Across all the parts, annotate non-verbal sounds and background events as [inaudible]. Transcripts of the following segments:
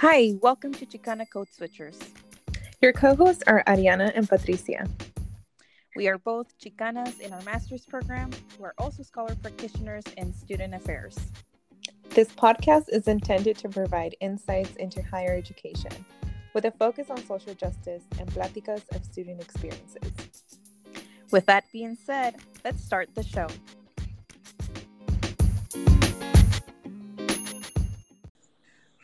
Hi, welcome to Chicana Code Switchers. Your co hosts are Ariana and Patricia. We are both Chicanas in our master's program. We're also scholar practitioners in student affairs. This podcast is intended to provide insights into higher education with a focus on social justice and pláticas of student experiences. With that being said, let's start the show.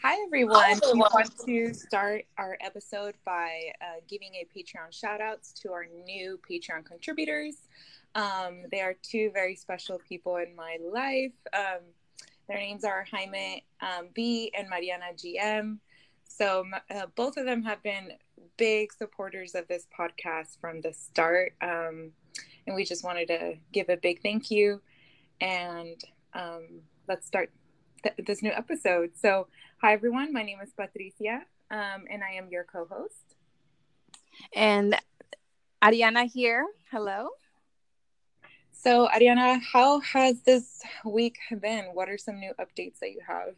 Hi, everyone. Hi, everyone. We want to start our episode by uh, giving a Patreon shout outs to our new Patreon contributors. Um, they are two very special people in my life. Um, their names are Jaime um, B and Mariana GM. So uh, both of them have been big supporters of this podcast from the start. Um, and we just wanted to give a big thank you. And um, let's start th- this new episode. So, hi everyone. My name is Patricia, um, and I am your co-host. And Ariana here. Hello. So, Ariana, how has this week been? What are some new updates that you have?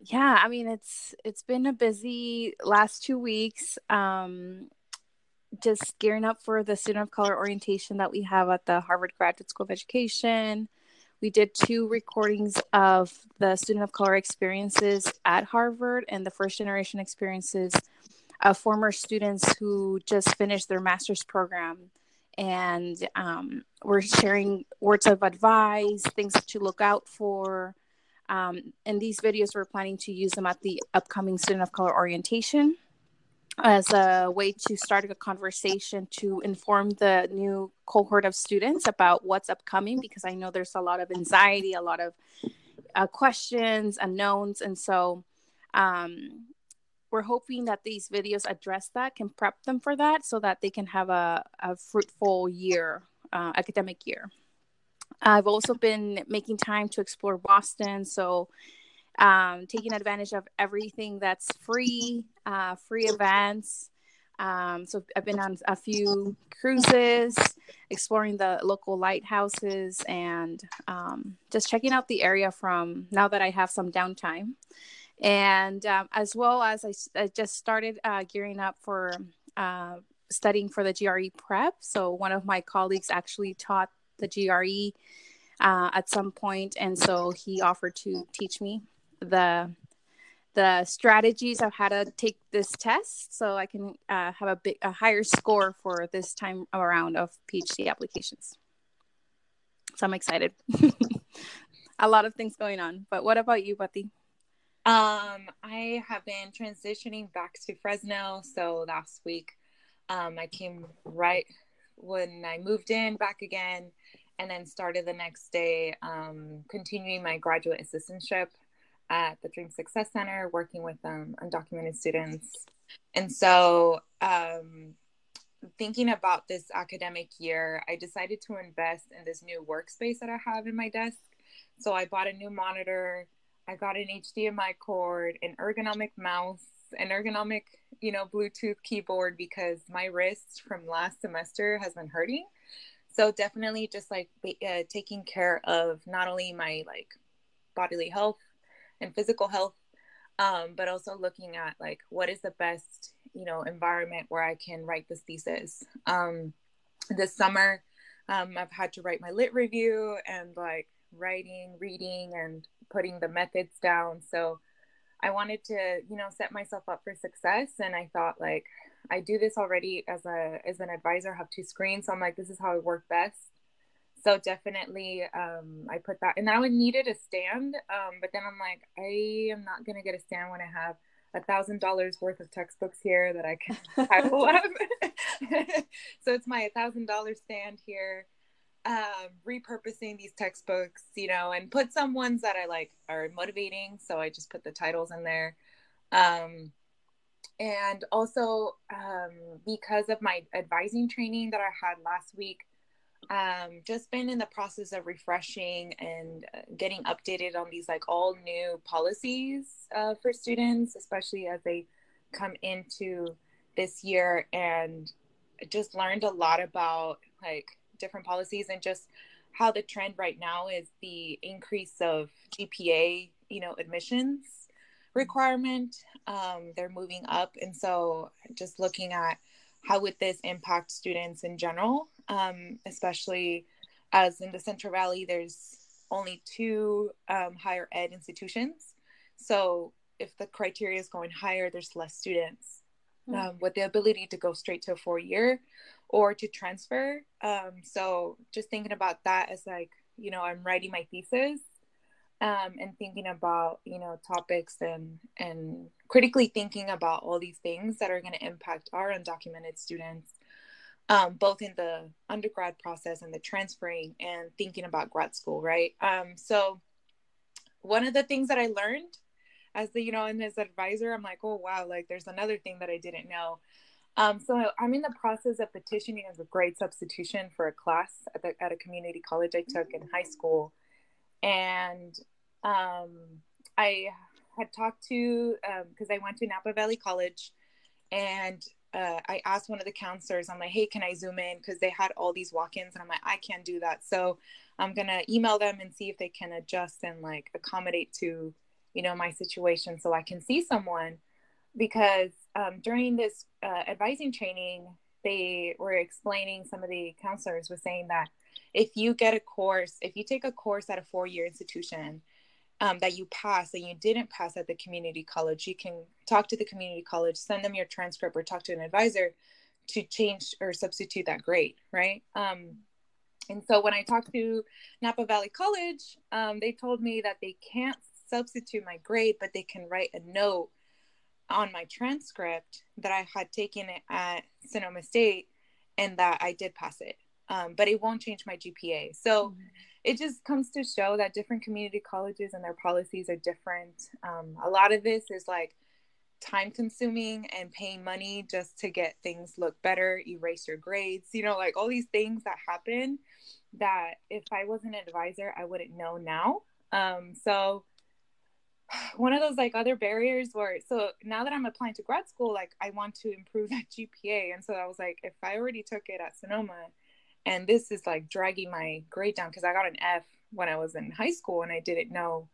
Yeah, I mean it's it's been a busy last 2 weeks. Um just gearing up for the student of color orientation that we have at the Harvard Graduate School of Education. We did two recordings of the student of color experiences at Harvard and the first generation experiences of former students who just finished their master's program and um, we're sharing words of advice, things to look out for. Um, these videos, we're planning to use them at the upcoming Student of Color orientation as a way to start a conversation to inform the new cohort of students about what's upcoming because I know there's a lot of anxiety, a lot of uh, questions, unknowns. And so um, we're hoping that these videos address that, can prep them for that so that they can have a, a fruitful year, uh, academic year. I've also been making time to explore Boston. So, um, taking advantage of everything that's free, uh, free events. Um, so, I've been on a few cruises, exploring the local lighthouses, and um, just checking out the area from now that I have some downtime and um, as well as I, I just started uh, gearing up for uh, studying for the GRE prep. So one of my colleagues actually taught the GRE uh, at some point, and so he offered to teach me the the strategies of how to take this test, so I can uh, have a big a higher score for this time around of PhD applications. So I'm excited. [laughs] a lot of things going on. But what about you, Pati? Um, I have been transitioning back to Fresno. So last week, um, I came right when I moved in back again, and then started the next day, um, continuing my graduate assistantship at the Dream Success Center, working with um, undocumented students. And so, um, thinking about this academic year, I decided to invest in this new workspace that I have in my desk. So I bought a new monitor I got an HDMI cord, an ergonomic mouse, an ergonomic, you know, Bluetooth keyboard because my wrist from last semester has been hurting. So definitely just like uh, taking care of not only my like bodily health and physical health, um, but also looking at like what is the best, you know, environment where I can write this thesis. Um, this summer, um, I've had to write my lit review and like writing, reading, and putting the methods down. So I wanted to, you know, set myself up for success. And I thought like I do this already as a as an advisor, have two screens. So I'm like, this is how I work best. So definitely um, I put that and I would needed a stand. Um, but then I'm like, I am not gonna get a stand when I have a thousand dollars worth of textbooks here that I can title of. [laughs] [laughs] so it's my thousand dollar stand here um, repurposing these textbooks, you know, and put some ones that I like are motivating. So I just put the titles in there. Um, and also, um, because of my advising training that I had last week, um, just been in the process of refreshing and uh, getting updated on these like all new policies uh, for students, especially as they come into this year and just learned a lot about like different policies and just how the trend right now is the increase of GPA, you know, admissions. requirement. Um, they're moving up, and so just looking at how would this impact students in general, um, especially as in the Central Valley, there's only two um, higher ed institutions. So if the criteria is going higher, there's less students hmm. um, with the ability to go straight to a four year or to transfer. Um, so just thinking about that as like, you know, I'm writing my thesis um, and thinking about, you know, topics and, and critically thinking about all these things that are going to impact our undocumented students um, both in the undergrad process and the transferring and thinking about grad school, right? Um, so one of the things that I learned as the, you know, and as advisor, I'm like, oh wow, like there's another thing that I didn't know. Um, so I'm in the process of petitioning as a grade substitution for a class at, the, at a community college I took in high school. And um, I had talked to, because um, I went to Napa Valley College and uh, I asked one of the counselors, I'm like, hey, can I zoom in? Because they had all these walk ins, and I'm like, I can't do that. So I'm going to email them and see if they can adjust and like accommodate to, you know, my situation so I can see someone. Because um, during this uh, advising training, they were explaining, some of the counselors were saying that if you get a course, if you take a course at a four year institution, um, that you pass and you didn't pass at the community college, you can talk to the community college, send them your transcript, or talk to an advisor to change or substitute that grade, right? Um, and so when I talked to Napa Valley College, um, they told me that they can't substitute my grade, but they can write a note on my transcript that I had taken it at Sonoma State and that I did pass it. Um, but it won't change my GPA. So mm-hmm it just comes to show that different community colleges and their policies are different. Um, a lot of this is like time consuming and paying money just to get things look better, erase your grades, you know, like all these things that happen that if I wasn't an advisor, I wouldn't know now. Um, so [sighs] one of those like other barriers were so now that I'm applying to grad school, like I want to improve [laughs] that GPA. And so I was like, if I already took it at Sonoma, and this is like dragging my grade down because I got an F when I was in high school and I didn't know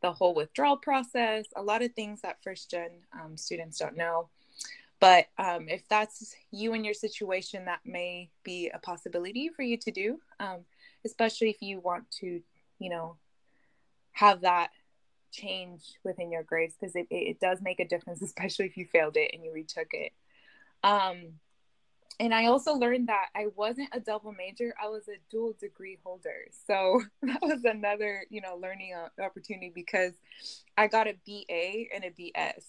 the whole withdrawal process, a lot of things that first gen um, students don't know. But um, if that's you and your situation, that may be a possibility for you to do, um, especially if you want to, you know, have that change within your grades because it, it does make a difference, [laughs] especially if you failed it and you retook it. Um, and I also learned that I wasn't a double major, I was a dual degree holder. So [laughs] that was another, you know, learning opportunity because I got a BA and a BS.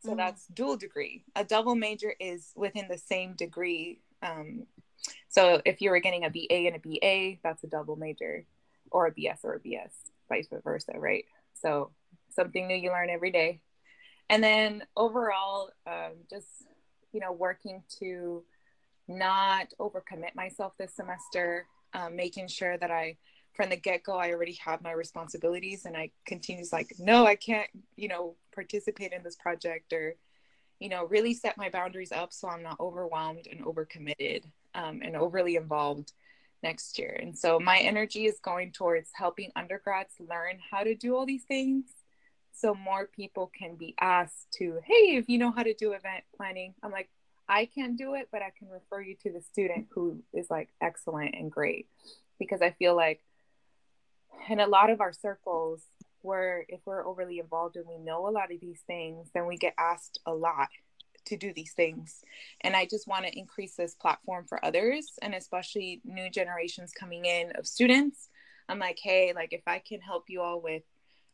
So mm. that's dual degree. A double major is within the same degree. Um, so if you were getting a BA and a BA, that's a double major, or a BS or a BS, vice versa, right? So something new you learn every day. And then overall, um, just, you know, working to not overcommit myself this semester, um, making sure that I, from the get go, I already have my responsibilities and I continues like, no, I can't, you know, participate in this project or, you know, really set my boundaries up so I'm not overwhelmed and overcommitted um, and overly involved next year. And so my energy is going towards helping undergrads learn how to do all these things so more people can be asked to, hey, if you know how to do event planning, I'm like, I can't do it, but I can refer you to the student who is like excellent and great. Because I feel like in a lot of our circles, where if we're overly involved and we know a lot of these things, then we get asked a lot to do these things. And I just want to increase this platform for others and especially new generations coming in of students. I'm like, hey, like if I can help you all with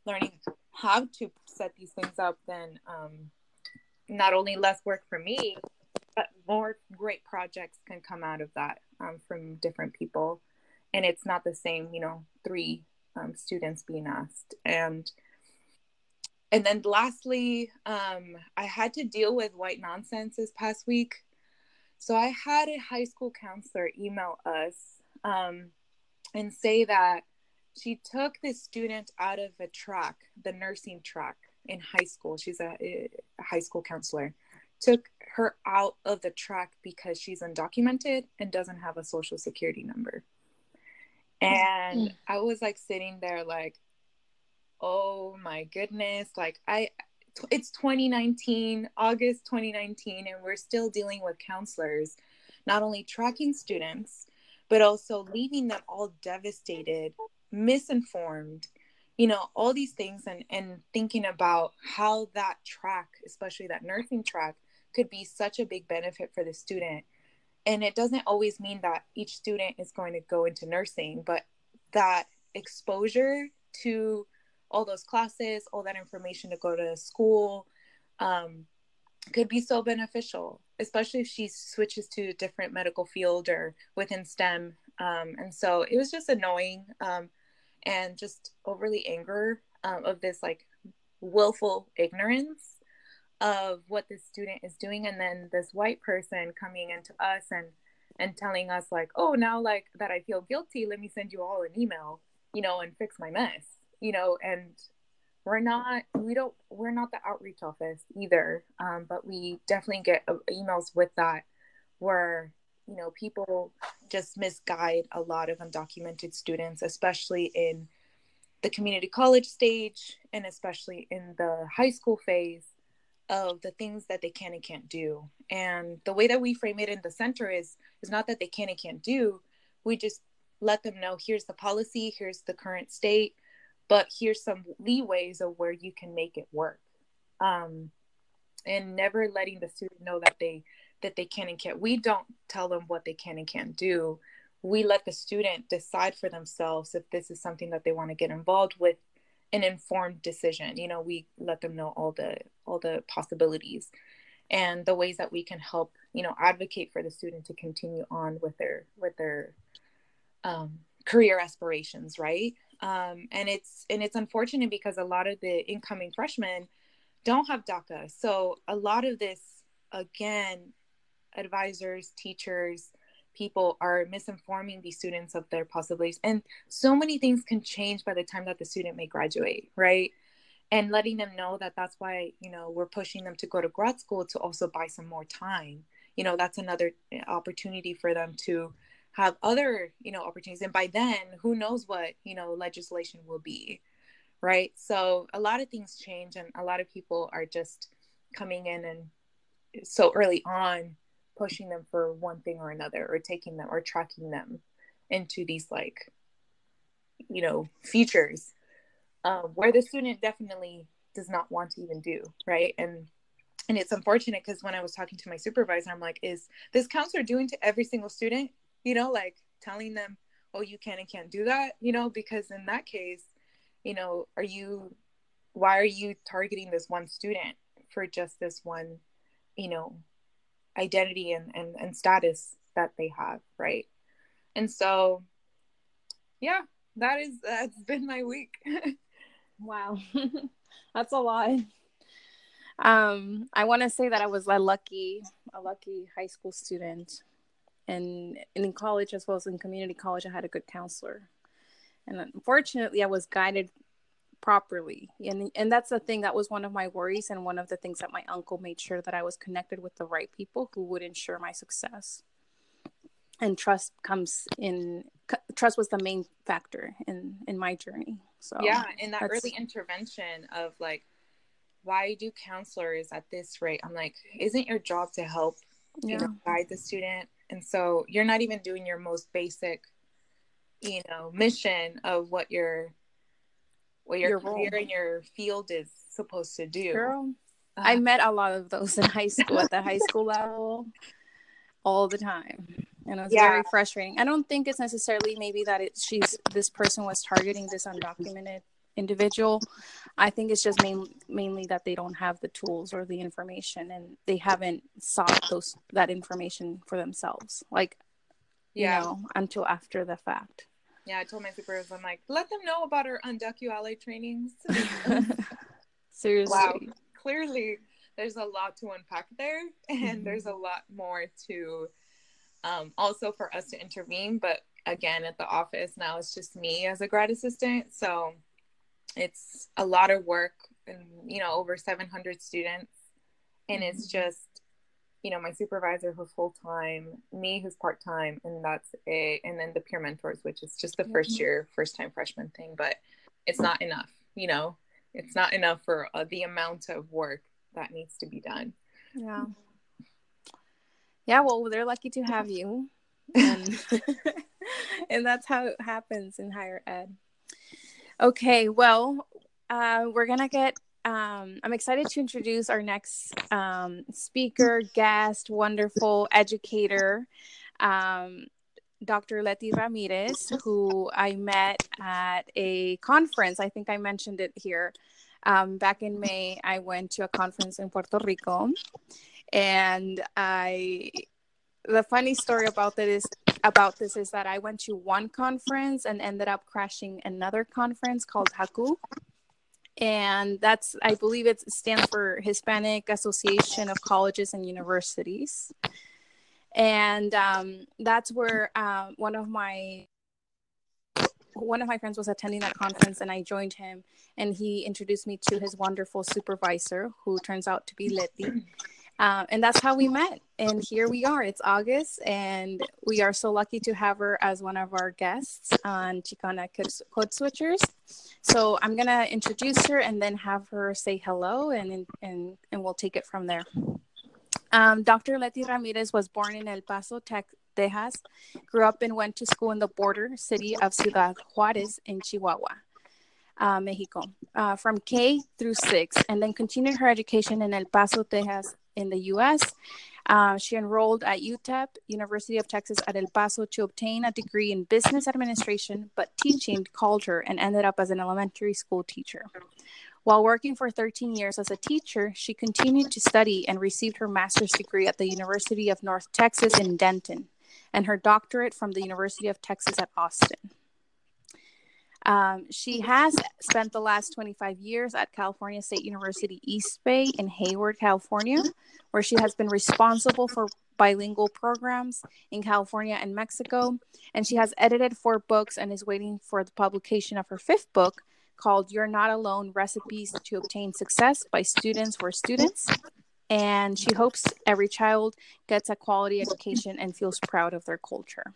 learning how to set these things up, then um, not only less work for me, but more great projects can come out of that um, from different people. And it's not the same you know three um, students being asked. And and then lastly um, i had to deal with white nonsense this past week. So i had a high school counselor email us um, and say that she took this student out of a track the nursing track in high school. She's a, a high school counselor took her out of the track because she's undocumented and doesn't have a social security number. And mm. I was like sitting there like, oh my goodness, like I it's 2019 august 2019 and we're still dealing with counselors not only tracking students but also leaving them all devastated misinformed you know all these things and and thinking about how that track especially that nursing track could be such a big benefit for the student. And it doesn't always mean that each student is going to go into nursing but that exposure to all those classes all that information to go to school um, could be so beneficial especially if she switches to a different medical field or within stem. Um, and so it was just annoying um, and just overly anger um, of this like willful ignorance of what this student is doing and then this white person coming into us and and telling us like oh now like that i feel guilty let me send you all an email you know and fix my mess you know and we're not we don't we're not the outreach office either um, but we definitely get uh, emails with that where you know people just misguide a lot of undocumented students especially in the community college stage and especially in the high school phase of the things that they can and can't do. And the way that we frame it in the center is is not that they can and can't do. We just let them know here's the policy here's the current state but here's some leeways of where you can make it work. Um, and never letting the student know that they that they can and can't. We don't tell them what they can and can't do. We let the student decide for themselves if this is something that they want to get involved with an informed decision. You know we let them know all the all the possibilities and the ways that we can help you know advocate for the student to continue on with their with their um, career aspirations right? Um, and it's and it's unfortunate because a lot of the incoming freshmen don't have daca. So a lot of this again advisors teachers people are misinforming these students of their possibilities. And so many things can change by the time that the student may graduate right? And letting them know that that's why you know we're pushing them to go to grad school to also buy some more time. You know that's another eh, opportunity for them to have other you know opportunities. And by then who knows what you know legislation will be right? So a lot of things change and a lot of people are just coming in and so early on pushing them for one thing or another or taking them or tracking them into these like you know features um, where the student definitely does not want to even do right? And and it's unfortunate because when i was talking to my supervisor i'm like is this counselor doing to every single student? You know like telling them oh you can and can't do that you know because in that case you know are you why are you targeting this one student for just this one you know identity and, and, and status that they have, right? And so, yeah, that is that's been my week. [laughs] wow, [laughs] that's a lot. Um, I want to say that I was a lucky, a lucky high school student, and, and in college as well as in community college, I had a good counselor, and unfortunately, I was guided properly. And and that's the thing that was one of my worries and one of the things that my uncle made sure that I was connected with the right people who would ensure my success. And trust comes in trust was the main factor in in my journey. So yeah in that early intervention of like why do counselors at this rate? I'm like isn't your job to help you yeah. know guide the student? And so you're not even doing your most basic you know mission of what you're what your, your career in your field is supposed to do. Girl, uh, I met a lot of those in high school at the high school level all the time. And it was yeah. very frustrating. I don't think it's necessarily maybe that it she's this person was targeting this undocumented individual. I think it's just main, mainly that they don't have the tools or the information and they haven't sought those that information for themselves. Like yeah. you know, until after the fact. Yeah, I told my supervisors, I'm like, let them know about our undocu trainings. [laughs] Seriously. Wow. Clearly, there's a lot to unpack there, and mm-hmm. there's a lot more to um, also for us to intervene. But again, at the office now, it's just me as a grad assistant. So it's a lot of work and, you know, over 700 students. And mm-hmm. it's just you know, my supervisor who's full time, me who's part time, and that's it. And then the peer mentors, which is just the first year, first time freshman thing, but it's not enough, you know. it's not enough for uh, the amount of work that needs to be done. Yeah. Yeah well they're lucky to have you. And, [laughs] and that's how it happens in higher ed. Okay well uh, we're gonna get um, i'm excited to introduce our next um, speaker guest wonderful educator um, Dr. Leti Ramirez, who I met at a conference. I think I mentioned it here. Um, back in May, I went to a conference in Puerto Rico, and I. The funny story about that is about this is that I went to one conference and ended up crashing another conference called HACU, and that's I believe it stands for Hispanic Association of Colleges and Universities. And um, that's where um, one of my one of my friends was attending that conference and i joined him and he introduced me to his wonderful supervisor who turns out to be leti um, and that's how we met. And here we are. It's august and we are so lucky to have her as one of our guests on chicana code switchers. So i'm going to introduce her and then have her say hello and and and we'll take it from there. Um, Dr. Leti Ramirez was born in El Paso, Texas, grew up and went to school in the border city of Ciudad Juarez in Chihuahua, uh, Mexico, uh, from K through six, and then continued her education in El Paso, Texas, in the U.S. Uh, she enrolled at UTEP, University of Texas at El Paso, to obtain a degree in business administration, but teaching called her and ended up as an elementary school teacher. While working for 13 years as a teacher, she continued to study and received her master's degree at the University of North Texas in Denton and her doctorate from the University of Texas at Austin. Um, she has spent the last 25 years at California State University East Bay in Hayward, California, where she has been responsible for bilingual programs in California and Mexico. And she has edited four books and is waiting for the publication of her fifth book, called You're Not Alone Recipes to Obtain Success by Students for Students. And she hopes every child gets a quality education and feels proud of their culture.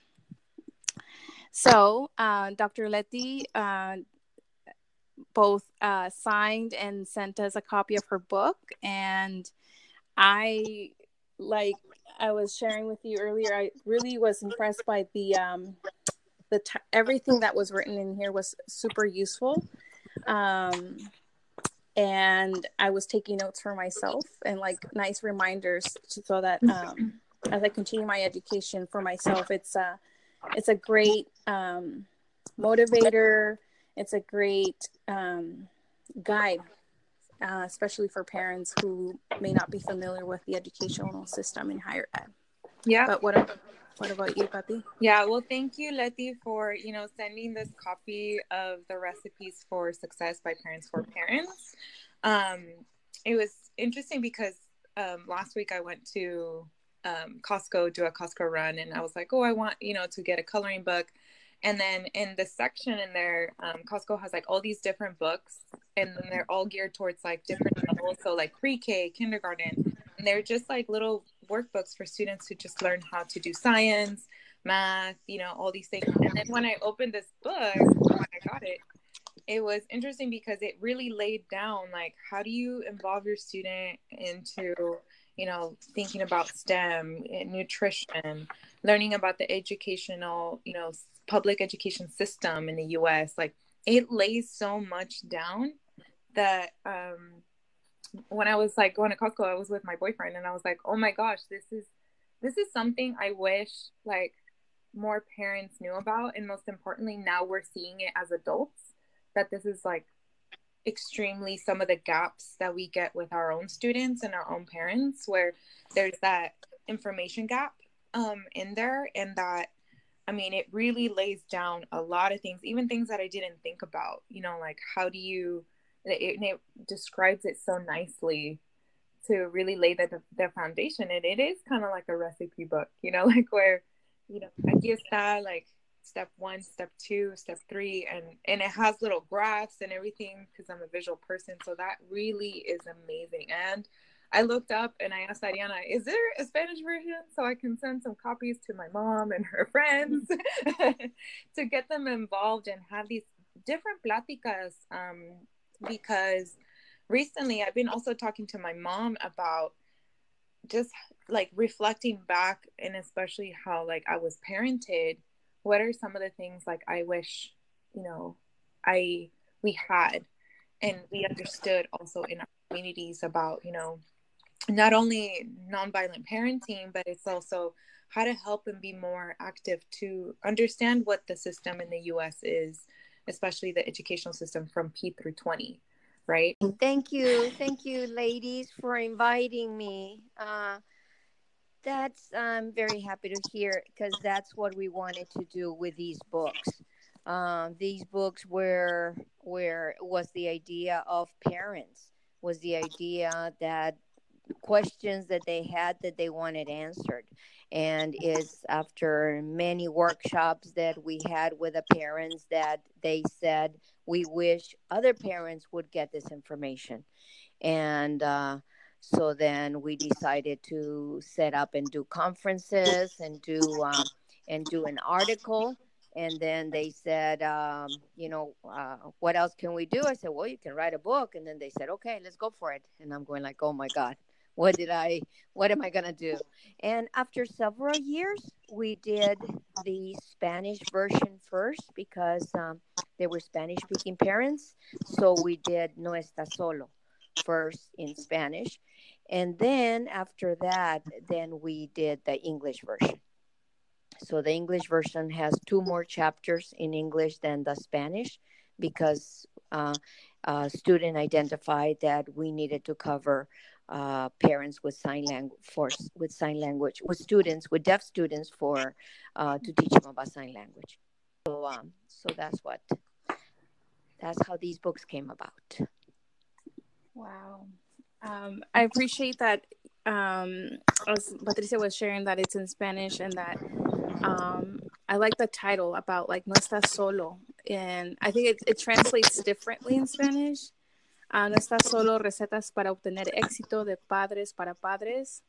So, uh, Dr. Letty uh, both uh, signed and sent us a copy of her book. And I, like I was sharing with you earlier, I really was impressed by the um, the t- everything that was written in here was super useful um, and I was taking notes for myself and like nice reminders to, so that um, as I continue my education for myself, it's a it's a great um, motivator. It's a great um, guide, uh, especially for parents who may not be familiar with the educational system in higher ed. Yeah. But what about, what about you, Pati? Yeah, well, thank you, Letty, for you know sending this copy of the recipes for success by parents for parents. Um, it was interesting because um, last week I went to um, Costco, do a Costco run, and I was like, oh, I want you know to get a coloring book. And then in the section in there, um, Costco has like all these different books, and then they're all geared towards like different levels. So like pre-K, kindergarten, and they're just like little workbooks for students who just learn how to do science, math, you know, all these things. And then when I opened this book, when I got it, it was interesting because it really laid down like how do you involve your student into you know thinking about stem nutrition learning about the educational you know public education system in the us like it lays so much down that um when I was like going to Costco, I was with my boyfriend and I was like, oh my gosh, this is this is something I wish like more parents knew about. And most importantly, now we're seeing it as adults that this is like extremely some of the gaps that we get with our own students and our own parents where there's that information gap um in there and that I mean, it really lays down a lot of things, even things that I didn't think about, you know, like how do you it, it describes it so nicely to really lay the, the foundation. And it is kind of like a recipe book you know [laughs] like where you know aquí está like step one step two step three and and it has little graphs and everything because i'm a visual person. So that really is amazing. And i looked up and i asked ariana is there a spanish version so i can send some copies to my mom and her friends [laughs] to get them involved and have these different pláticas um, because recently I've been also talking to my mom about just like reflecting back and especially how like I was parented. What are some of the things like I wish, you know, I we had and we understood also in our communities about, you know, not only nonviolent parenting, but it's also how to help and be more active to understand what the system in the US is, especially the educational system from P through 20, right? Thank you. Thank you, ladies, for inviting me. Uh, that's I'm very happy to hear because that's what we wanted to do with these books. Um, these books were where was the idea of parents was the idea that questions that they had that they wanted answered. And is after many workshops that we had with the parents that they said we wish other parents would get this information. And uh, so then we decided to set up and do conferences and do um, and do an article. And then they said um, you know uh, what else can we do? I said well you can write a book. And then they said okay let's go for it. And i'm going like oh my god what did I, what am I going to do? And after several years, we did the Spanish version first because um, they were Spanish speaking parents. So we did No Está Solo first in Spanish. And then after that, then we did the English version. So the English version has two more chapters in English than the Spanish because uh, a student identified that we needed to cover uh, parents with sign language for with sign language with students with deaf students for uh, to teach them about sign language. So um, so that's what that's how these books came about. Wow, um, I appreciate that. Um, as Patricia was sharing that it's in Spanish and that um, I like the title about like no estás solo, and I think it, it translates differently in Spanish. Uh, no está solo recetas para obtener éxito de padres para padres,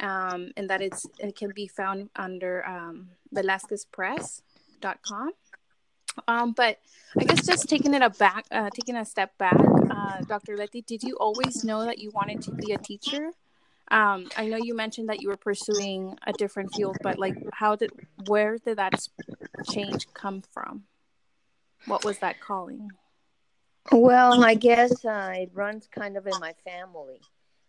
um, and that it's it can be found under um, VelazquezPress.com. Um, but I guess just taking it a back, uh, taking a step back, uh, Dr. Letty, did you always know that you wanted to be a teacher? Um, I know you mentioned that you were pursuing a different field, but like, how did, where did that change come from? What was that calling? Well, I guess uh, it runs kind of in my family.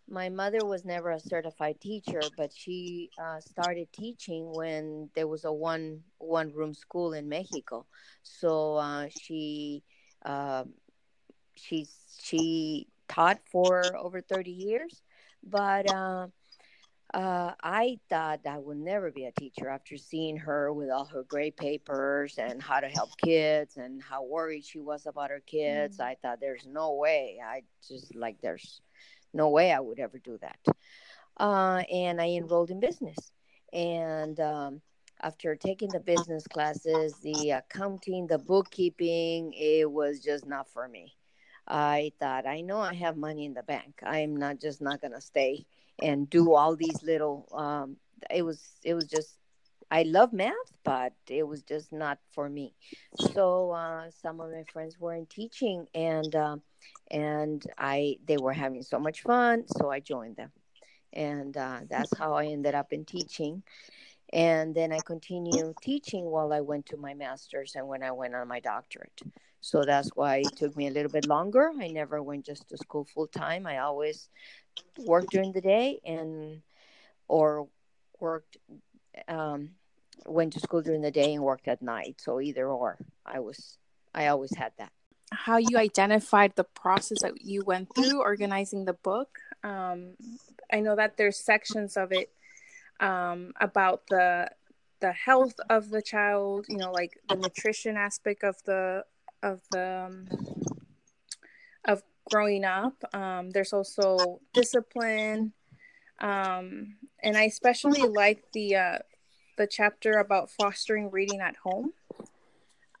My mother was never a certified teacher, but she uh, started teaching when there was a one one room school in Mexico. So uh, she uh, she she taught for over thirty years, but uh, I thought I would never be a teacher after seeing her with all her grade papers and how to help kids and how worried she was about her kids. Mm. I thought there's no way. I just like there's no way I would ever do that. Uh, and I enrolled in business. And um, after taking the business classes, the accounting, the bookkeeping, it was just not for me. I thought, I know I have money in the bank. I'm not just not going to stay and do all these little um, it was it was just I love math, but it was just not for me. So uh, some of my friends were in teaching, and uh, and I they were having so much fun, so I joined them, and uh, that's how I ended up in teaching. And then I continued teaching while I went to my master's and when I went on my doctorate. So that's why it took me a little bit longer. I never went just to school full time. I always worked during the day and or worked um, went to school during the day and worked at night. So either or. I was I always had that. How you identified the process that you went through organizing the book. Um, I know that there's sections of it um, about the the health of the child. You know, like the nutrition aspect of the of the um, growing up. Um, there's also discipline, um, and I especially like the uh, the chapter about fostering reading at home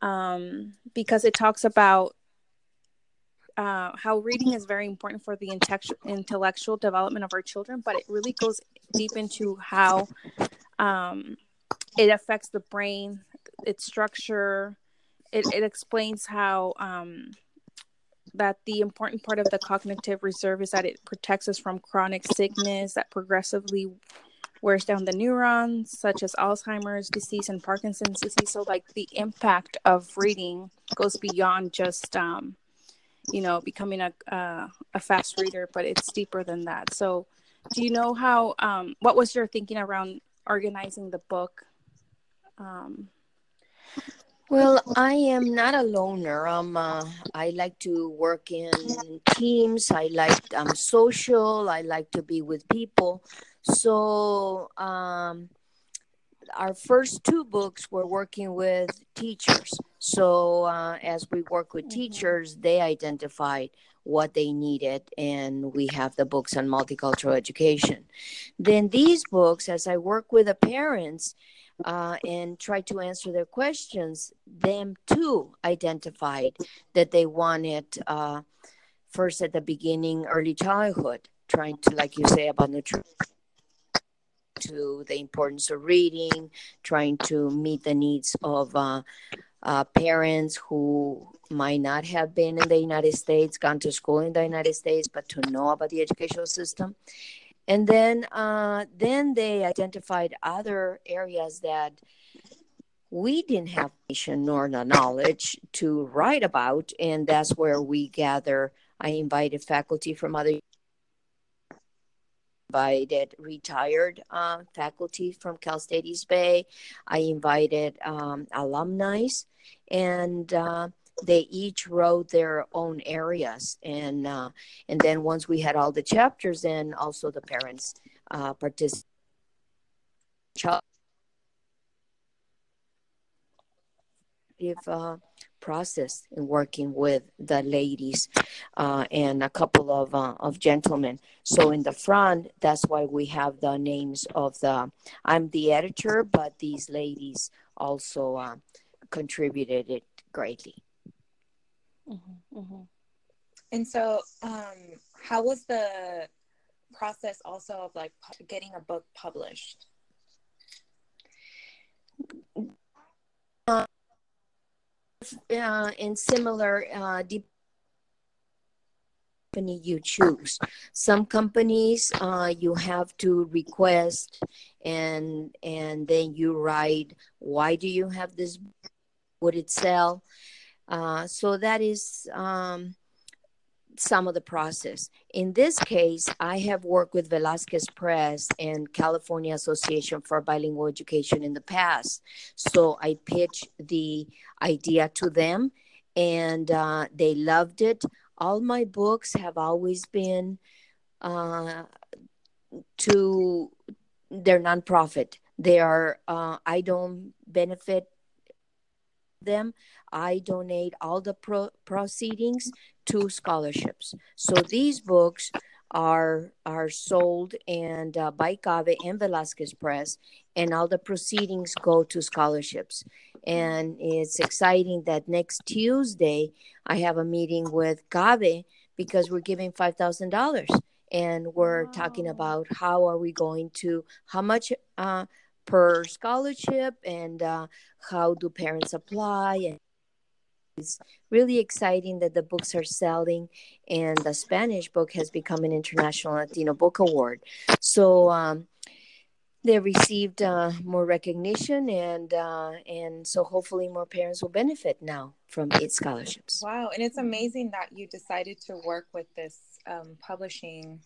um, because it talks about uh, how reading is very important for the intellectual development of our children, but it really goes deep into how um, it affects the brain, its structure. It, it explains how um, that the important part of the cognitive reserve is that it protects us from chronic sickness that progressively wears down the neurons, such as Alzheimer's disease and Parkinson's disease. So, like the impact of reading goes beyond just, um, you know, becoming a uh, a fast reader, but it's deeper than that. So, do you know how? Um, what was your thinking around organizing the book? Um, well, I am not a loner. Um, uh, I like to work in teams. I like I'm social. I like to be with people. So, um, our first two books were working with teachers. So, uh, as we work with mm-hmm. teachers, they identified what they needed, and we have the books on multicultural education. Then, these books, as I work with the parents, uh, and try to answer their questions, them too identified that they wanted uh, first at the beginning early childhood, trying to, like you say, about nutrition to the importance of reading, trying to meet the needs of uh, uh, parents who might not have been in the United States, gone to school in the United States, but to know about the educational system. And then uh, then they identified other areas that we didn't have nor the knowledge to write about and that's where we gather i invited faculty from other invited retired uh, faculty from cal state east bay. I invited um, alumni and uh, they each wrote their own areas and uh, and then once we had all the chapters in also the parents uh, participated uh, process in working with the ladies uh, and a couple of uh, of gentlemen. So in the front, that's why we have the names of the. I'm the editor, but these ladies also uh, contributed it greatly. Mm-hmm, mm-hmm. And so, um, how was the process also of like getting a book published? Uh, uh, in similar uh, company you choose. Some companies uh, you have to request, and and then you write why do you have this? Would it sell? Uh, so that is um, some of the process. In this case, I have worked with Velazquez Press and California Association for Bilingual Education in the past. So I pitched the idea to them and uh, they loved it. All my books have always been uh, to, they're nonprofit. They are, uh, I don't benefit them. I donate all the pro- proceedings to scholarships. So these books are are sold and uh, by CABE and Velazquez Press, and all the proceedings go to scholarships. And it's exciting that next Tuesday I have a meeting with CABE because we're giving five thousand dollars, and we're wow. talking about how are we going to how much. Uh, per scholarship and uh, how do parents apply and it's really exciting that the books are selling and the spanish book has become an international latino book award. So um, they received uh, more recognition and uh, and so hopefully more parents will benefit now from its scholarships. Wow. And it's amazing that you decided to work with this um, publishing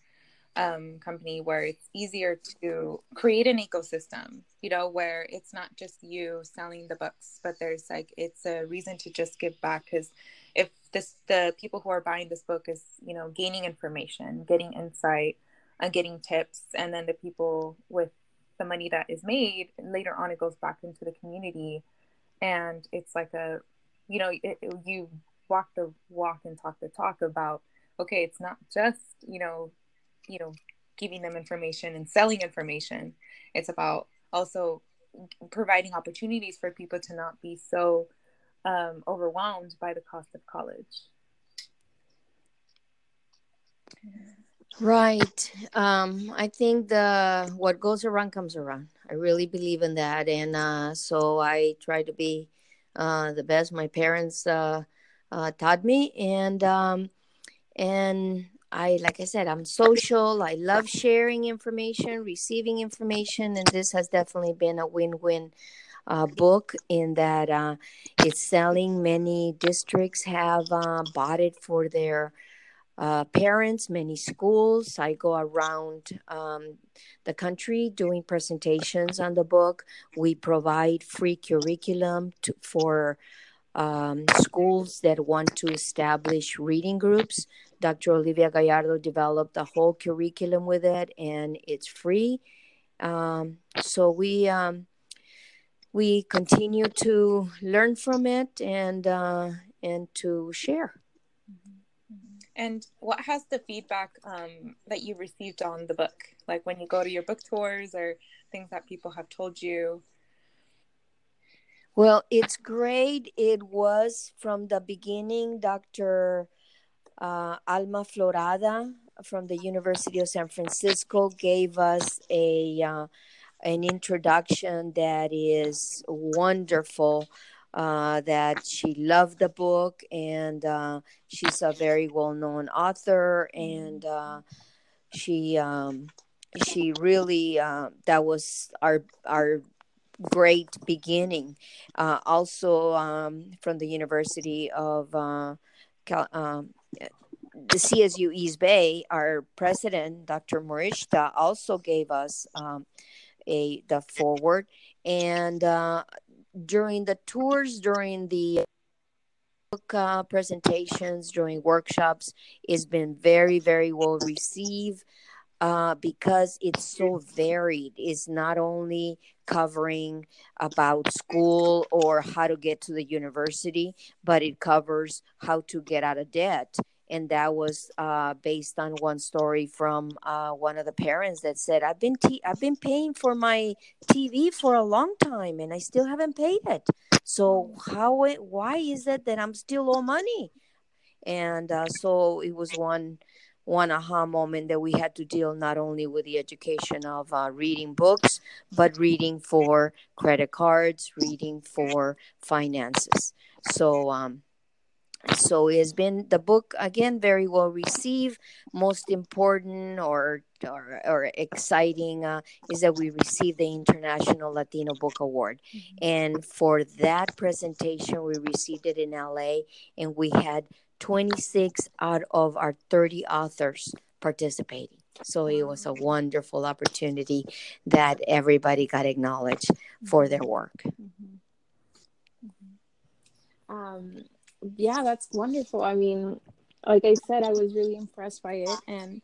um, company where it's easier to create an ecosystem, you know, where it's not just you selling the books, but there's like it's a reason to just give back because if this the people who are buying this book is you know gaining information, getting insight, and getting tips, and then the people with the money that is made later on it goes back into the community, and it's like a you know it, it, you walk the walk and talk the talk about okay it's not just you know you know giving them information and selling information. It's about also providing opportunities for people to not be so um, overwhelmed by the cost of college. Right. Um, i think the what goes around comes around. I really believe in that. And uh, so i try to be uh, the best my parents uh, uh, taught me, and um, and I like I said, I'm social. I love sharing information, receiving information, and this has definitely been a win-win uh, book in that uh, it's selling. Many districts have uh, bought it for their uh, parents, many schools. I go around um, the country doing presentations on the book. We provide free curriculum to, for um, schools that want to establish reading groups. Dr. Olivia Gallardo developed a whole curriculum with it, and it's free. Um, so we um, we continue to learn from it and uh, and to share. And what has the feedback um, that you received on the book? Like when you go to your book tours or things that people have told you? Well, it's great. It was from the beginning, Dr. Uh, Alma Flor Ada from the University of San Francisco gave us a uh, an introduction that is wonderful uh, that she loved the book and uh, she's a very well-known author and uh, she um, she really uh, that was our our great beginning. Also um, from the university of Cal- um, the csu east bay our president dr morishita also gave us um, a the forward and during the tours, during the uh, presentations, during workshops, it's been very, very well received uh, because it's so varied. It's not only covering about school or how to get to the university, but it covers how to get out of debt and that was uh, based on one story from uh, one of the parents that said, "I've been t- I've been paying for my TV for a long time, and I still haven't paid it. So how it, why is it that I'm still owe money?" And uh, so it was one one aha moment that we had to deal not only with the education of uh, reading books, but reading for credit cards, reading for finances. So um, so it has been the book again very well received most important or or, or exciting uh, is that we received the international latino book award mm-hmm. and for that presentation we received it in la and we had 26 out of our 30 authors participating so it was a wonderful opportunity that everybody got acknowledged for their work mm-hmm. Mm-hmm. Um, yeah, that's wonderful. I mean, like I said, I was really impressed by it, and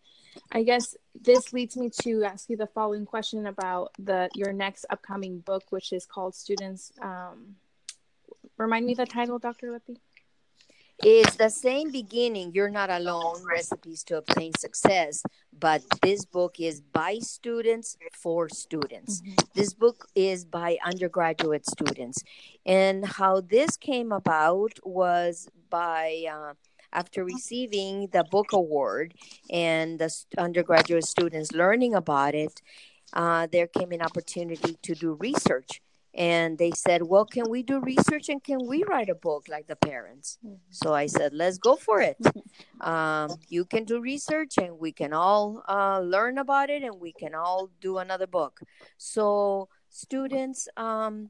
I guess this leads me to ask you the following question about the your next upcoming book, which is called Students. Um, remind me the title, Dr. Lippy. It's the same beginning. You're not alone. Recipes to obtain success. But this book is by students for students. Mm-hmm. This book is by undergraduate students. And how this came about was by. Uh, after receiving the book award and the undergraduate students learning about it, uh, there came an opportunity to do research and they said well can we do research and can we write a book like the parents? Mm-hmm. so i said let's go for it. Um, you can do research and we can all uh, learn about it and we can all do another book. So students um,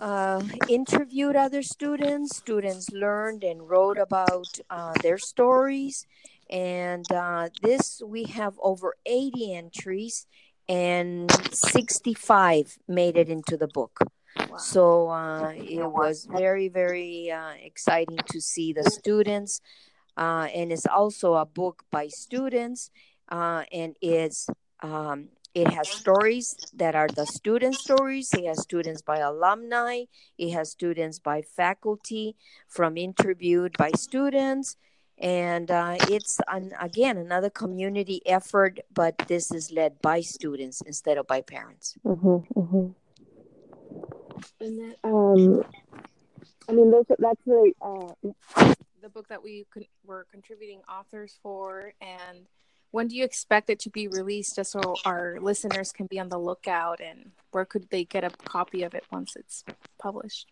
uh, interviewed other students. Students learned and wrote about uh, their stories. And uh, this we have over 80 entries and 65 made it into the book. Wow. So uh, it was very, very uh, exciting to see the students. Uh, and it's also a book by students, uh, and it's um, it has stories that are the student stories. It has students by alumni. It has students by faculty from interviewed by students and uh, it's an, again another community effort but this is led by students instead of by parents mm-hmm, mm-hmm. and that, um, i mean those, that's the uh, the book that we con- were contributing authors for and when do you expect it to be released just so our listeners can be on the lookout and where could they get a copy of it once it's published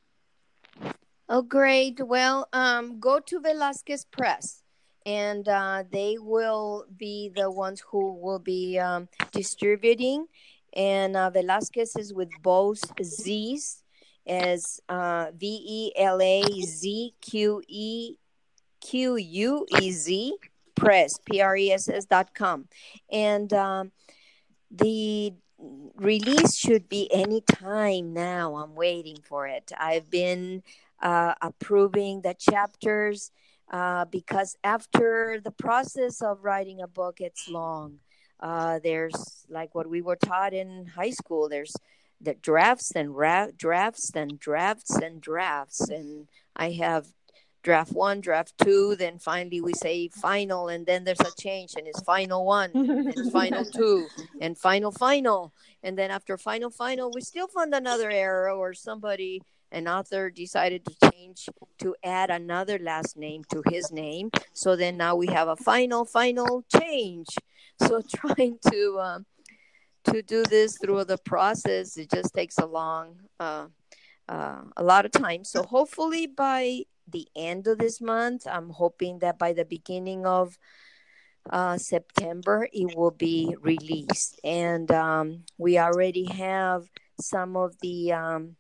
Oh, great. Well, um, go to Velazquez Press, and uh, they will be the ones who will be um, distributing. And uh, Velazquez is with both Z's, as uh, V E L A Z Q E Q U E Z Press, P R E S S dot com. And um, the release should be any time now. I'm waiting for it. I've been uh, approving the chapters uh, because after the process of writing a book, it's long. Uh, there's like what we were taught in high school. There's the drafts and ra- drafts and drafts and drafts, and I have draft one, draft two, then finally we say final, and then there's a change, and it's final one, and final [laughs] two, and final final, and then after final final, we still find another error or somebody an author decided to change to add another last name to his name. So then now we have a final, final change. So [laughs] trying to um, to do this through the process, it just takes a long, uh, uh, a lot of time. So hopefully by the end of this month, I'm hoping that by the beginning of uh, September, it will be released. And um, we already have some of the um,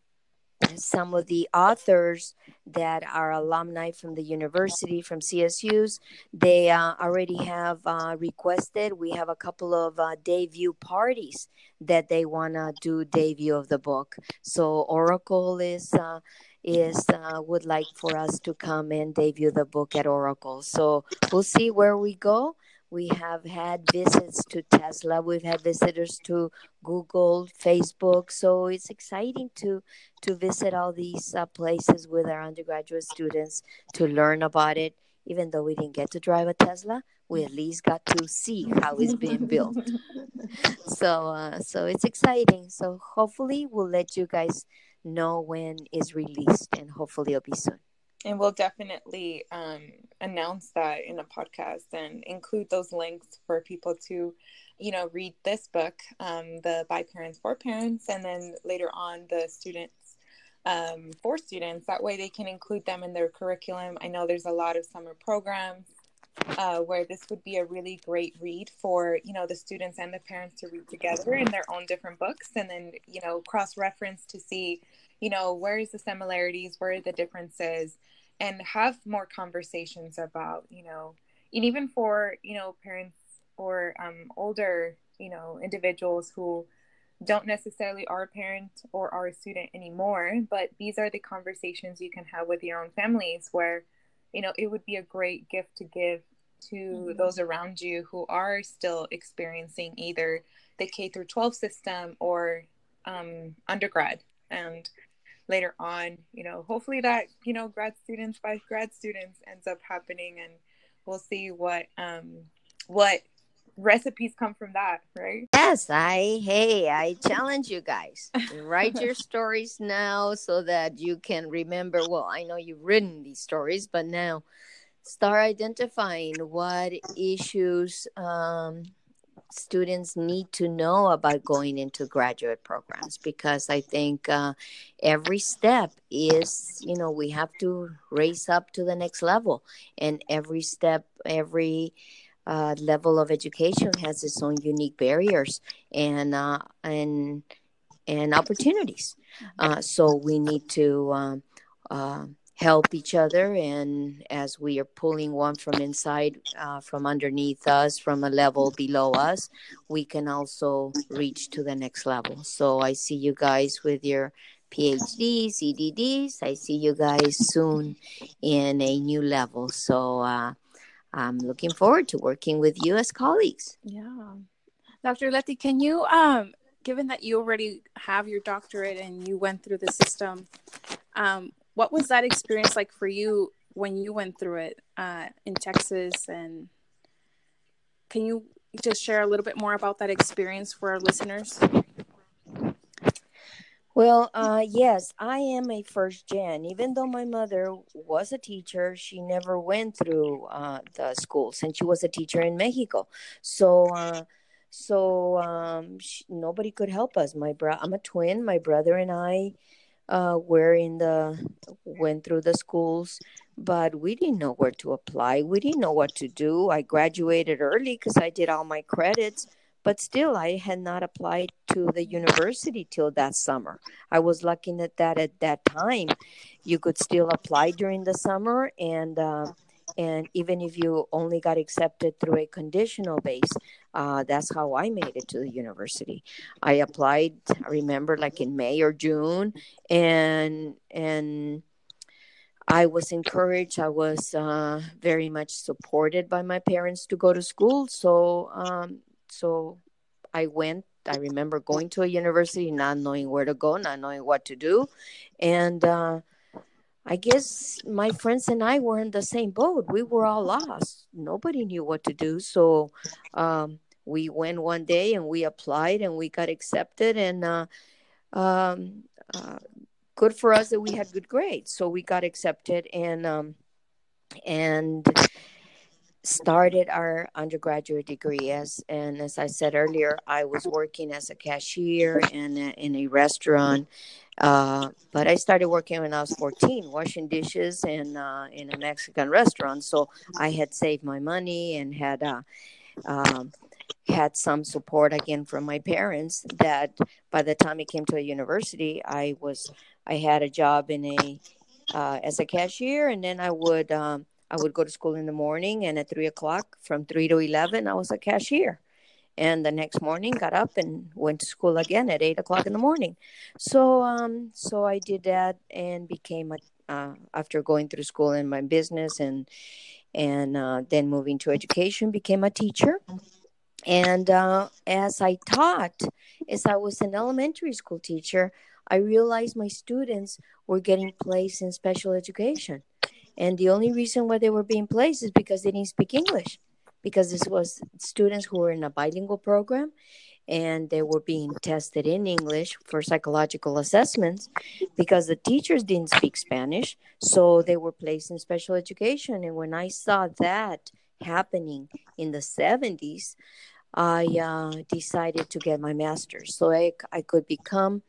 some of the authors that are alumni from the university from csus they uh, already have uh, requested. We have a couple of uh, debut parties that they want to do debut of the book. So oracle is uh, is uh, would like for us to come and debut the book at oracle. So we'll see where we go we have had visits to Tesla. We've had visitors to Google, Facebook. So it's exciting to to visit all these uh, places with our undergraduate students to learn about it. Even though we didn't get to drive a Tesla, we at least got to see how it's being built. [laughs] so uh, so it's exciting. So hopefully we'll let you guys know when it's released, and hopefully it'll be soon and we'll definitely um, announce that in a podcast and include those links for people to you know read this book um, the by parents for parents and then later on the students um, for students. That way they can include them in their curriculum. I know there's a lot of summer programs uh, where this would be a really great read for you know the students and the parents to read together in their own different books and then you know cross reference to see you know where is the similarities where are the differences and have more conversations about you know and even for you know parents or um, older you know individuals who don't necessarily are a parent or are a student anymore but these are the conversations you can have with your own families where you know it would be a great gift to give to mm-hmm. those around you who are still experiencing either the k through 12 system or um, undergrad and later on you know hopefully that you know grad students by grad students ends up happening and we'll see what um what recipes come from that right? Yes i hey i challenge you guys. [laughs] Write your stories now so that you can remember. Well i know you've written these stories but now start identifying what issues um students need to know about going into graduate programs because I think uh, every step is, you know, we have to raise up to the next level. And every step, every uh, level of education has its own unique barriers and, uh, and, and opportunities. Uh, so we need to um, uh, help each other and as we are pulling one from inside uh, from underneath us from a level below us we can also reach to the next level. So i see you guys with your phds edds i see you guys soon in a new level. So uh, i'm looking forward to working with you as colleagues. Yeah. Dr letty can you um given that you already have your doctorate and you went through the system um, what was that experience like for you when you went through it uh, in Texas? And can you just share a little bit more about that experience for our listeners? Well, uh, yes, I am a first gen. Even though my mother was a teacher, she never went through uh, the school since she was a teacher in Mexico. So, uh, so um, she, nobody could help us. My bro, I'm a twin. My brother and I uh, were in the went through the schools but we didn't know where to apply. We didn't know what to do. I graduated early because i did all my credits but still i had not applied to the university till that summer. I was lucky that that at that time you could still apply during the summer and uh, and even if you only got accepted through a conditional base uh, that's how i made it to the university. I applied i remember like in may or june and and i was encouraged. I was uh, very much supported by my parents to go to school. So um, so i went i remember going to a university not knowing where to go not knowing what to do. And uh, I guess my friends and I were in the same boat. We were all lost. Nobody knew what to do. So um, we went one day and we applied and we got accepted. And uh, um, uh, good for us that we had good grades. So we got accepted and um, and started our undergraduate degree as and as I said earlier, I was working as a cashier in a, in a restaurant uh, but I started working when I was 14, washing dishes in uh, in a Mexican restaurant. So I had saved my money and had uh, um, had some support again from my parents. That by the time I came to a university, I was I had a job in a uh, as a cashier, and then I would um, I would go to school in the morning, and at three o'clock from three to eleven, I was a cashier and the next morning got up and went to school again at eight o'clock in the morning. So um so i did that and became a uh, after going through school and my business and and uh, then moving to education became a teacher. And uh, as i taught as i was an elementary school teacher i realized my students were getting placed in special education. And the only reason why they were being placed is because they didn't speak english because this was students who were in a bilingual program and they were being tested in English for psychological assessments because the teachers didn't speak Spanish. So they were placed in special education. And when I saw that happening in the 70s, I uh, decided to get my master's so I, I could become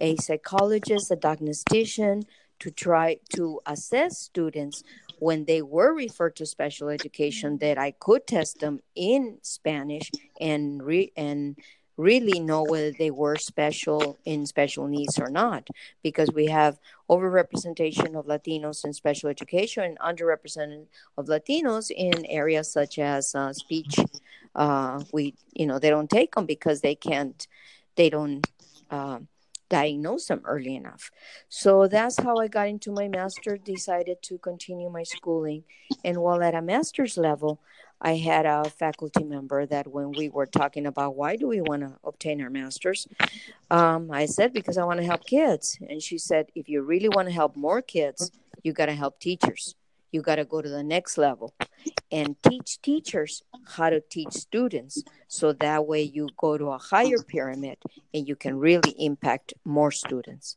a psychologist, a diagnostician, to try to assess students when they were referred to special education that I could test them in Spanish and re- and really know whether they were special in special needs or not because we have overrepresentation of Latinos in special education and underrepresented of Latinos in areas such as uh, speech uh, we you know they don't take them because they can't they don't uh, diagnose them early enough. So that's how I got into my master, decided to continue my schooling. And while at a master's level, I had a faculty member that when we were talking about why do we want to obtain our master's, um, I said, because I want to help kids. And she said, if you really want to help more kids, you got to help teachers. You got to go to the next level and teach teachers how to teach students so that way you go to a higher pyramid and you can really impact more students.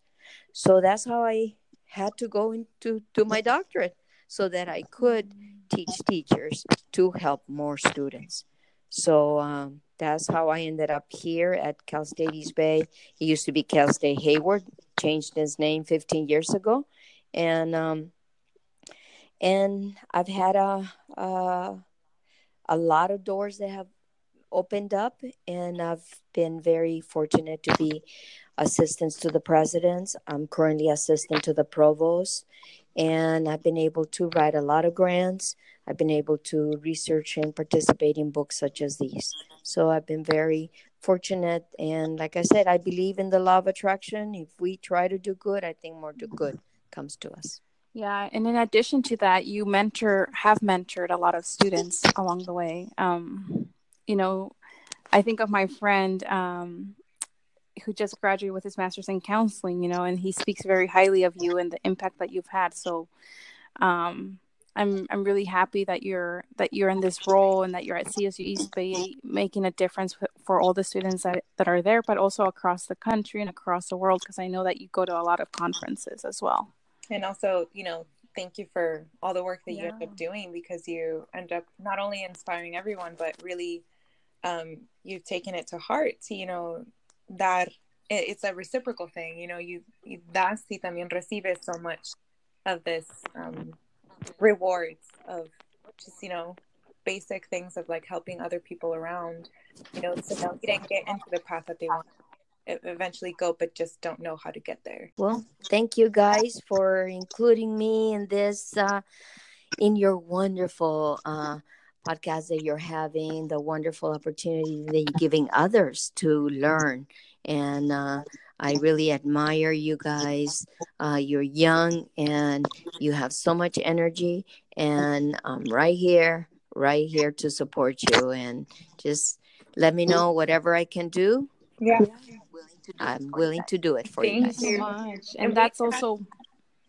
So that's how i had to go into to my doctorate so that i could teach teachers to help more students. So um, that's how i ended up here at cal state east bay. It used to be cal state hayward changed its name 15 years ago. And um, and I've had a, a a lot of doors that have opened up, and I've been very fortunate to be assistants to the presidents. I'm currently assistant to the provost, and I've been able to write a lot of grants. I've been able to research and participate in books such as these. So I've been very fortunate, and like I said, I believe in the law of attraction. If we try to do good, I think more do good comes to us. Yeah, and in addition to that, you mentor have mentored a lot of students along the way. Um, you know, I think of my friend um, who just graduated with his master's in counseling. You know, and he speaks very highly of you and the impact that you've had. So, um, I'm I'm really happy that you're that you're in this role and that you're at CSU East Bay making a difference for all the students that, that are there, but also across the country and across the world. Because I know that you go to a lot of conferences as well and also you know thank you for all the work that yeah. you end up doing because you end up not only inspiring everyone but really um, you've taken it to heart to you know that it, it's a reciprocal thing. You know, you, you das y también recibes so much of this um, rewards of just you know basic things of like helping other people around. You know, so now you didn't get into the path that they want eventually go, but just don't know how to get there. Well, thank you guys for including me in this, uh, in your wonderful uh, podcast that you're having, the wonderful opportunity that you're giving others to learn. And uh, I really admire you guys. Uh, you're young and you have so much energy, and I'm right here, right here to support you. And just let me know whatever I can do. Yeah. I'm willing to do it for Thank you guys. you so much. And that's also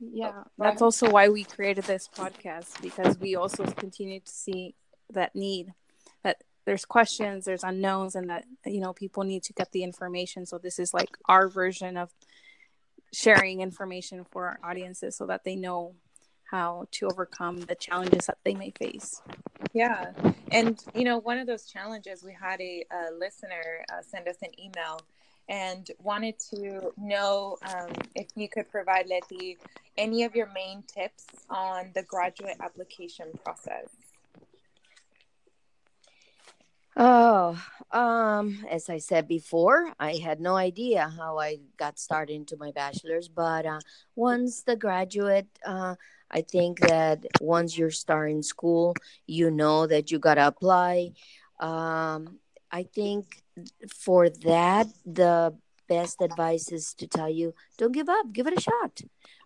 yeah, that's also why we created this podcast because we also continue to see that need that there's questions, there's unknowns and that you know people need to get the information. So this is like our version of sharing information for our audiences so that they know how to overcome the challenges that they may face. Yeah. And, you know, one of those challenges, we had a, a listener uh, send us an email and wanted to know um, if you could provide Letty any of your main tips on the graduate application process. Oh, um, as I said before, I had no idea how I got started into my bachelor's, but uh, once the graduate, uh, I think that once you're starting school, you know that you gotta apply. Um, I think for that, the best advice is to tell you don't give up, give it a shot.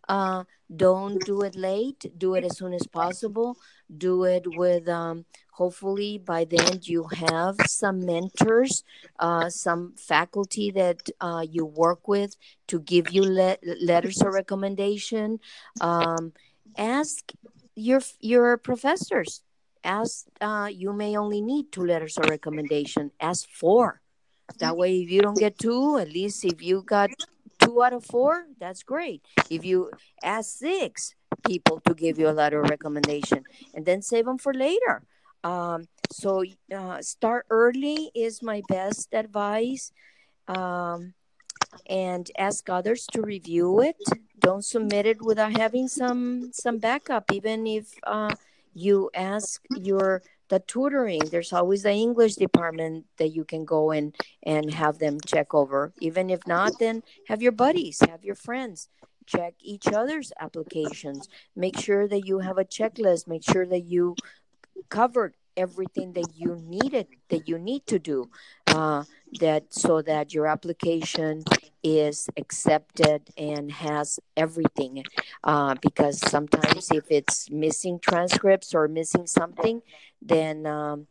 Uh, don't do it late, do it as soon as possible. Do it with, um, hopefully, by then you have some mentors, uh, some faculty that uh, you work with to give you le- letters of recommendation. Um, ask your your professors ask uh, you may only need two letters of recommendation ask four. That way if you don't get two at least if you got two out of four that's great. If you ask six people to give you a letter of recommendation and then save them for later. Um, so uh, start early is my best advice. Um, and ask others to review it. Don't submit it without having some some backup even if uh, you ask your the tutoring there's always the english department that you can go in and have them check over. Even if not then have your buddies have your friends check each other's applications. Make sure that you have a checklist. Make sure that you covered everything that you needed that you need to do. Uh, that so that your application is accepted and has everything uh, because sometimes if it's missing transcripts or missing something then um,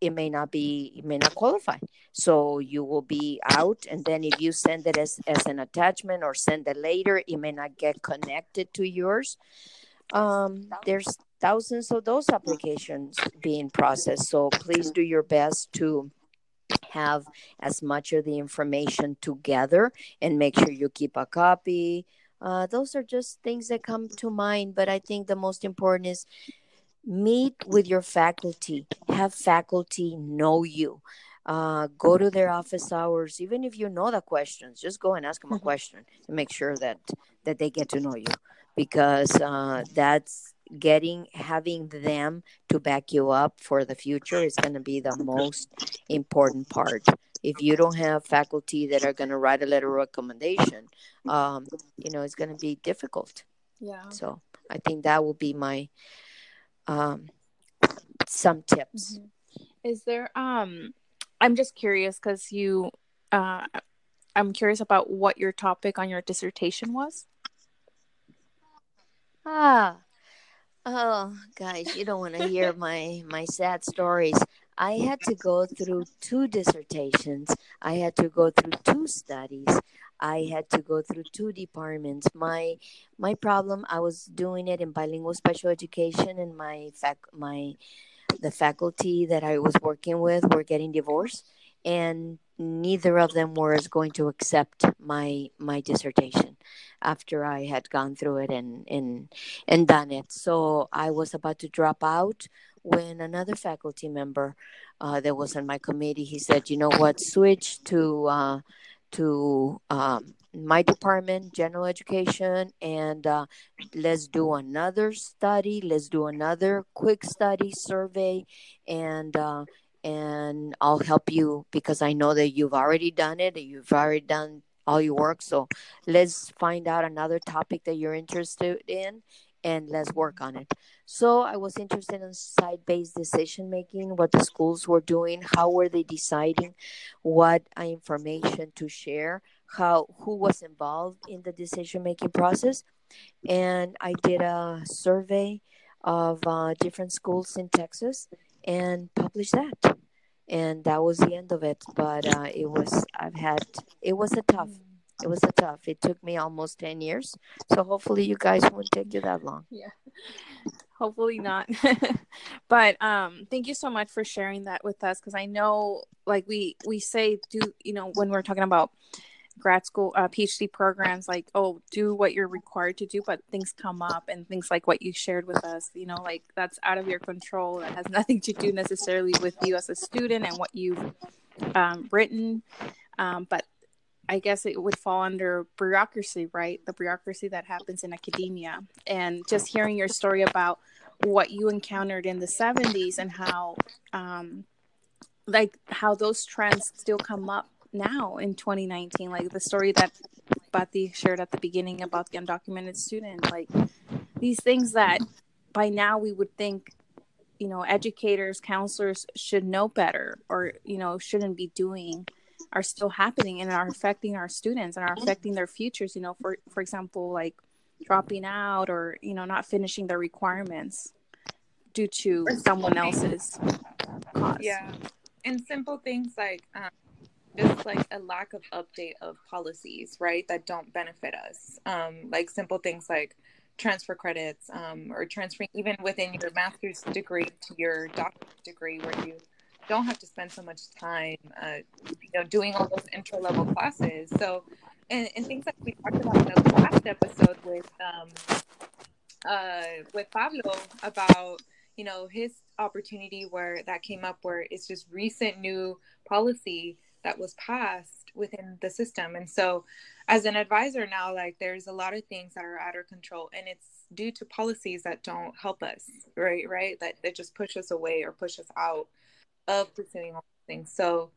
it may not be it may not qualify so you will be out and then if you send it as, as an attachment or send it later it may not get connected to yours um, there's thousands of those applications being processed. So please do your best to have as much of the information together and make sure you keep a copy. Uh, those are just things that come to mind, but I think the most important is meet with your faculty, have faculty know you. Uh, go to their office hours, even if you know the questions, just go and ask them a mm-hmm. question to make sure that that they get to know you, because uh, that's getting having them to back you up for the future is going to be the most important part. If you don't have faculty that are going to write a letter of recommendation um, you know it's going to be difficult. Yeah. So i think that will be my um, some tips. Mm-hmm. is there um i'm just curious because you uh i'm curious about what your topic on your dissertation was. Ah Oh, guys, you don't want to hear my my sad stories. I had to go through two dissertations. I had to go through two studies. I had to go through two departments. My my problem, I was doing it in bilingual special education, and my fac my the faculty that I was working with were getting divorced, and neither of them was going to accept my my dissertation after I had gone through it and and and done it. So I was about to drop out when another faculty member uh, that was on my committee he said, "You know what? Switch to." Uh, to um, my department, general education, and uh, let's do another study. Let's do another quick study survey, and uh, and I'll help you because I know that you've already done it. You've already done all your work. So let's find out another topic that you're interested in, and let's work on it. So I was interested in site-based decision making, what the schools were doing, how were they deciding what information to share how who was involved in the decision making process and i did a survey of uh, different schools in texas and publish that. And that was the end of it. But uh, it was i've had it was a tough it was a tough it took me almost 10 years. So hopefully you guys won't take you that long. Yeah. [laughs] Hopefully not. [laughs] But um thank you so much for sharing that with us because i know like we we say do you know when we're talking about grad school uh, phd programs like oh do what you're required to do but things come up and things like what you shared with us you know like that's out of your control. That has [laughs] nothing to do necessarily with you as a student and what you've um, written. Um, but i guess it would fall under bureaucracy right? The bureaucracy that happens in academia. And just hearing your story about what you encountered in the 70s and how um, like how those trends still come up now in 2019 like the story that Bati shared at the beginning about the undocumented student like these things that by now we would think you know educators counselors should know better or you know shouldn't be doing are still happening and are affecting our students and are affecting their futures you know for for example like dropping out or you know not finishing their requirements due to someone else's cause. Yeah. And simple things like um, just like a lack of update of policies, right, that don't benefit us. Um, like simple things like transfer credits um, or transferring even within your master's degree to your doctorate degree where you don't have to spend so much time, uh, you know, doing all those intro level classes. So, and, and things that we talked about in the last episode with um, uh, with Pablo about you know his opportunity where that came up where it's just recent new policy that was passed within the system. And so as an advisor now like there's a lot of things that are out of control and it's due to policies that don't help us right right? That, that just push us away or push us out of pursuing all things. So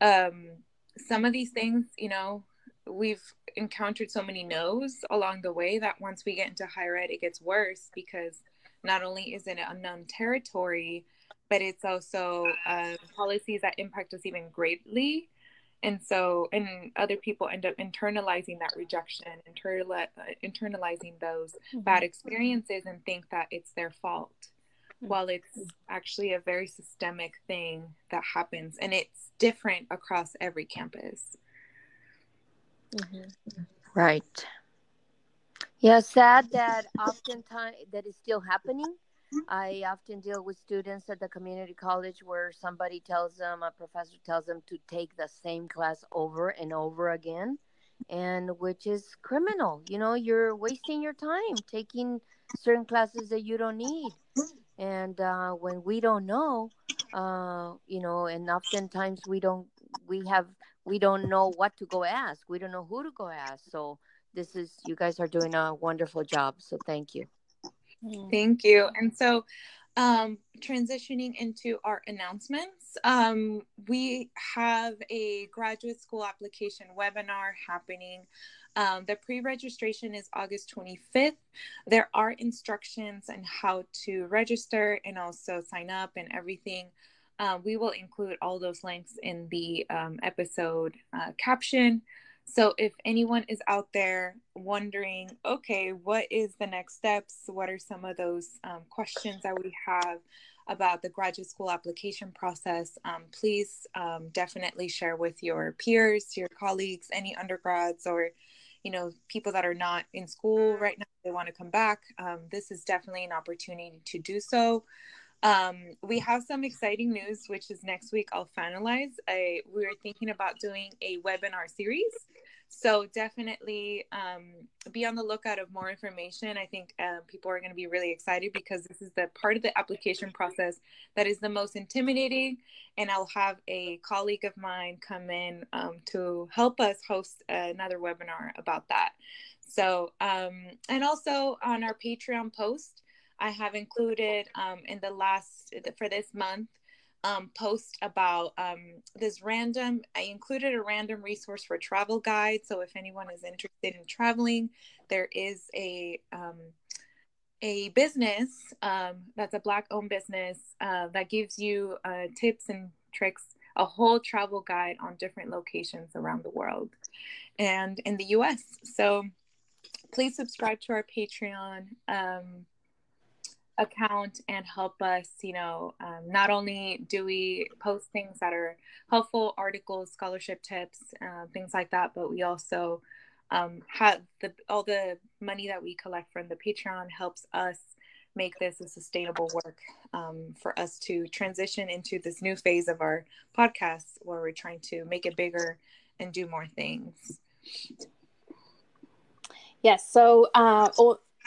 um some of these things you know we've encountered so many no's along the way that once we get into higher ed it gets worse because not only is it an unknown territory but it's also uh, policies that impact us even greatly and so and other people end up internalizing that rejection internali- uh, internalizing those mm-hmm. bad experiences and think that it's their fault mm-hmm. while it's actually a very systemic thing that happens and it's different across every campus mm-hmm. right yeah sad that oftentimes that is still happening I often deal with students at the community college where somebody tells them, a professor tells them to take the same class over and over again, and which is criminal. You know, you're wasting your time taking certain classes that you don't need. And uh, when we don't know, uh, you know, and oftentimes we don't, we have, we don't know what to go ask. We don't know who to go ask. So this is, you guys are doing a wonderful job. So thank you. Mm. Thank you. And so, um, transitioning into our announcements, um, we have a graduate school application webinar happening. Um, the pre registration is August 25th. There are instructions on how to register and also sign up and everything. Uh, we will include all those links in the um, episode uh, caption. So if anyone is out there wondering, okay, what is the next steps? What are some of those um, questions that we have about the graduate school application process? Um, please um, definitely share with your peers, your colleagues, any undergrads, or you know people that are not in school right now. They want to come back. Um, this is definitely an opportunity to do so. Um, we have some exciting news, which is next week I'll finalize. I, we're thinking about doing a webinar series so definitely um, be on the lookout of more information. I think um, people are going to be really excited because this is the part of the application process that is the most intimidating. And I'll have a colleague of mine come in um, to help us host another webinar about that. So, um, and also on our Patreon post, I have included um, in the last for this month um, post about um, this random. I included a random resource for travel guide. So if anyone is interested in traveling, there is a um, a business um, that's a black owned business uh, that gives you uh, tips and tricks, a whole travel guide on different locations around the world and in the U.S. So please subscribe to our Patreon. Um, account and help us you know um, not only do we post things that are helpful articles scholarship tips uh, things like that but we also um, have the all the money that we collect from the patreon helps us make this a sustainable work um, for us to transition into this new phase of our podcast where we're trying to make it bigger and do more things. Yes so uh,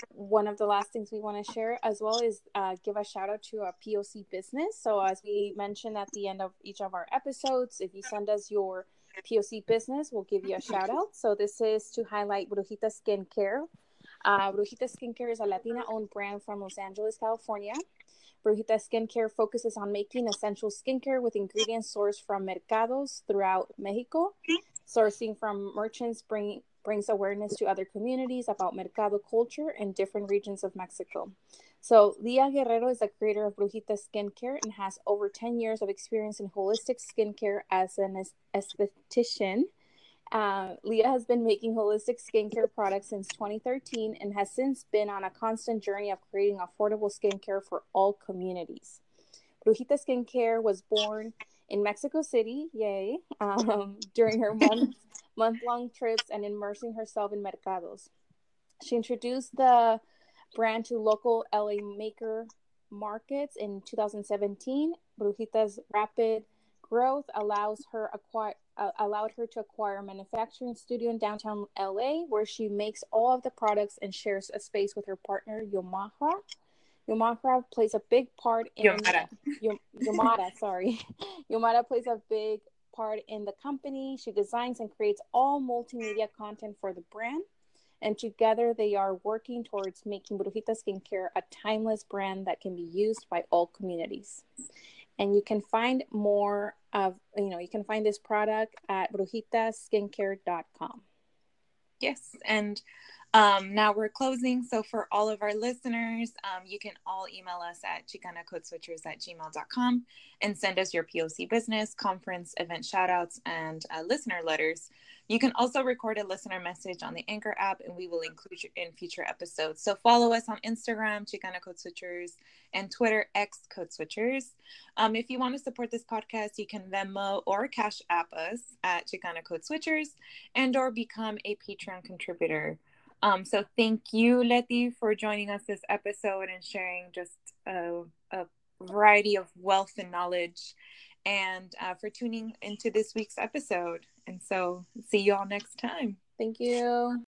one of the last things we want to share as well is uh, give a shout out to our POC business. So, as we mentioned at the end of each of our episodes, if you send us your POC business, we'll give you a shout out. So, this is to highlight Brujita Skincare. Uh, Brujita Skincare is a Latina owned brand from Los Angeles, California. Brujita Skincare focuses on making essential skincare with ingredients sourced from mercados throughout Mexico, sourcing from merchants bringing brings awareness to other communities about mercado culture in different regions of Mexico. So, Leah Guerrero is the creator of Brujita Skincare and has over 10 years of experience in holistic skincare as an esthetician. Uh, Leah has been making holistic skincare products since 2013 and has since been on a constant journey of creating affordable skincare for all communities. Brujita Skincare was born in Mexico City, yay, um, [laughs] during her month [laughs] month long trips and immersing herself in mercados. She introduced the brand to local LA maker markets in 2017. Brujita's rapid growth allows her acquire uh, allowed her to acquire a manufacturing studio in downtown LA where she makes all of the products and shares a space with her partner Yomara. Yomara plays a big part in Yomara. Yomara, [laughs] sorry. [laughs] Yomara plays a big part in the company. She designs and creates all multimedia content for the brand. And together they are working towards making Brujita Skincare a timeless brand that can be used by all communities. And you can find more of, you know, you can find this product at brujitaskincare.com. Yes. And um, now we're closing. So for all of our listeners, um, you can all email us at chicanacodeswitchers at gmail.com and send us your POC business, conference, event shoutouts, and uh, listener letters. You can also record a listener message on the Anchor app, and we will include you in future episodes. So follow us on Instagram, Chicana Code Switchers, and Twitter, X Code Switchers. Um, if you want to support this podcast, you can Venmo or Cash App us at Chicana Code Switchers, and or become a Patreon contributor. Um, so thank you, Letty, for joining us this episode and sharing just a, a variety of wealth and knowledge and uh, for tuning into this week's episode. And so see you all next time. Thank you.